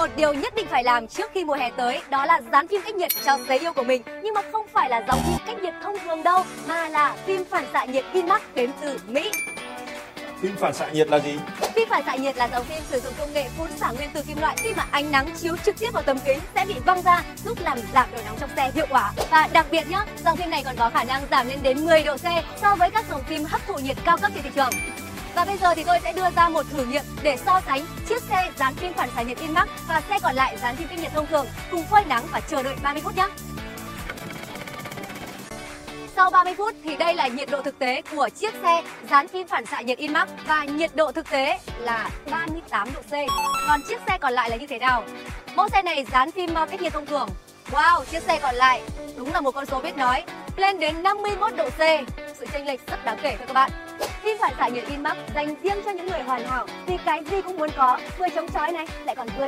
một điều nhất định phải làm trước khi mùa hè tới đó là dán phim cách nhiệt cho giấy yêu của mình nhưng mà không phải là dòng phim cách nhiệt thông thường đâu mà là phim phản xạ nhiệt Inmax đến từ Mỹ Phim phản xạ nhiệt là gì? Phim phản xạ nhiệt là dòng phim sử dụng công nghệ phun xả nguyên tử kim loại khi mà ánh nắng chiếu trực tiếp vào tấm kính sẽ bị văng ra giúp làm giảm độ nóng trong xe hiệu quả. Và đặc biệt nhá, dòng phim này còn có khả năng giảm lên đến 10 độ C so với các dòng phim hấp thụ nhiệt cao cấp trên thị trường. Và bây giờ thì tôi sẽ đưa ra một thử nghiệm để so sánh chiếc xe dán phim phản xạ nhiệt Inmax và xe còn lại dán phim cách nhiệt thông thường cùng phơi nắng và chờ đợi 30 phút nhé. Sau 30 phút thì đây là nhiệt độ thực tế của chiếc xe dán phim phản xạ nhiệt Inmax và nhiệt độ thực tế là 38 độ C. Còn chiếc xe còn lại là như thế nào? Mẫu xe này dán phim cách nhiệt thông thường. Wow, chiếc xe còn lại đúng là một con số biết nói, lên đến 51 độ C. Sự chênh lệch rất đáng kể thưa các bạn. Phim phản xạ nhiệt Inmax dành riêng cho những người hoàn hảo vì cái gì cũng muốn có, vừa chống chói này lại còn vừa